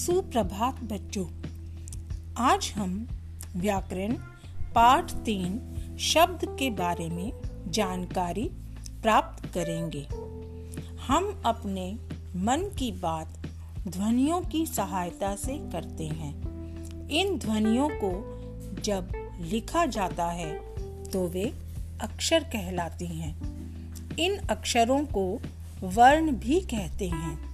सुप्रभात बच्चों। आज हम व्याकरण पाठ तीन शब्द के बारे में जानकारी प्राप्त करेंगे। हम अपने मन की बात ध्वनियों की सहायता से करते हैं। इन ध्वनियों को जब लिखा जाता है तो वे अक्षर कहलाती हैं। इन अक्षरों को वर्ण भी कहते हैं।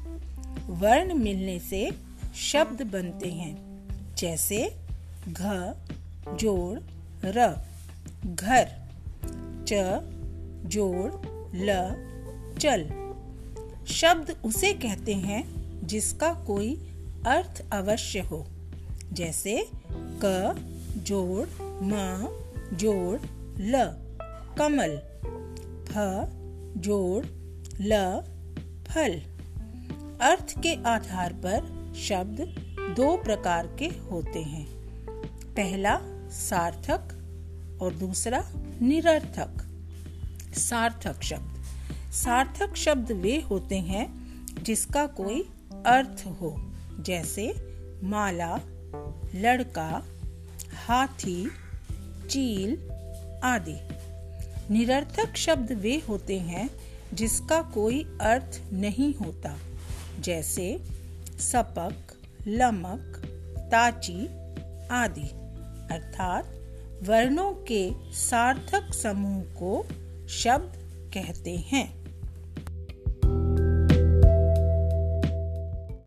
वर्ण मिलने से शब्द बनते हैं, जैसे घ, जोड़, र, घर, च, जोड़, ल, चल। शब्द उसे कहते हैं जिसका कोई अर्थ अवश्य हो, जैसे क, जोड़, म, जोड़, ल, कमल, फ, जोड़, ल, फल। अर्थ के आधार पर शब्द दो प्रकार के होते हैं। पहला, सार्थक, और दूसरा, निरर्थक। सार्थक शब्द। सार्थक शब्द वे होते हैं जिसका कोई अर्थ हो, जैसे माला, लड़का, हाथी, चील आदि। निरर्थक शब्द वे होते हैं जिसका कोई अर्थ नहीं होता, जैसे सपक लमक ताची आदि। अर्थात वर्णों के सार्थक समूह को शब्द कहते हैं।